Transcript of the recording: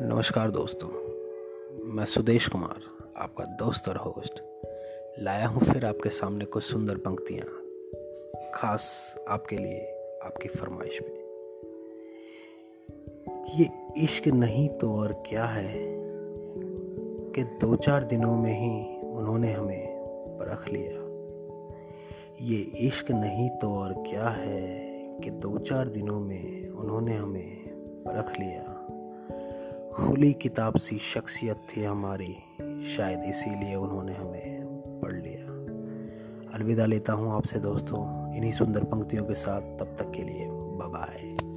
नमस्कार दोस्तों, मैं सुदेश कुमार, आपका दोस्त और होस्ट लाया हूँ फिर आपके सामने कुछ सुंदर पंक्तियाँ, खास आपके लिए आपकी फरमाइश में। ये इश्क नहीं तो और क्या है कि दो चार दिनों में ही उन्होंने हमें परख लिया। ये इश्क नहीं तो और क्या है कि दो चार दिनों में उन्होंने हमें परख लिया। खुली किताब सी शख्सियत थी हमारी। शायद इसीलिए उन्होंने हमें पढ़ लिया। अलविदा लेता हूँ आपसे दोस्तों, इन्हीं सुंदर पंक्तियों के साथ तब तक के लिए बाय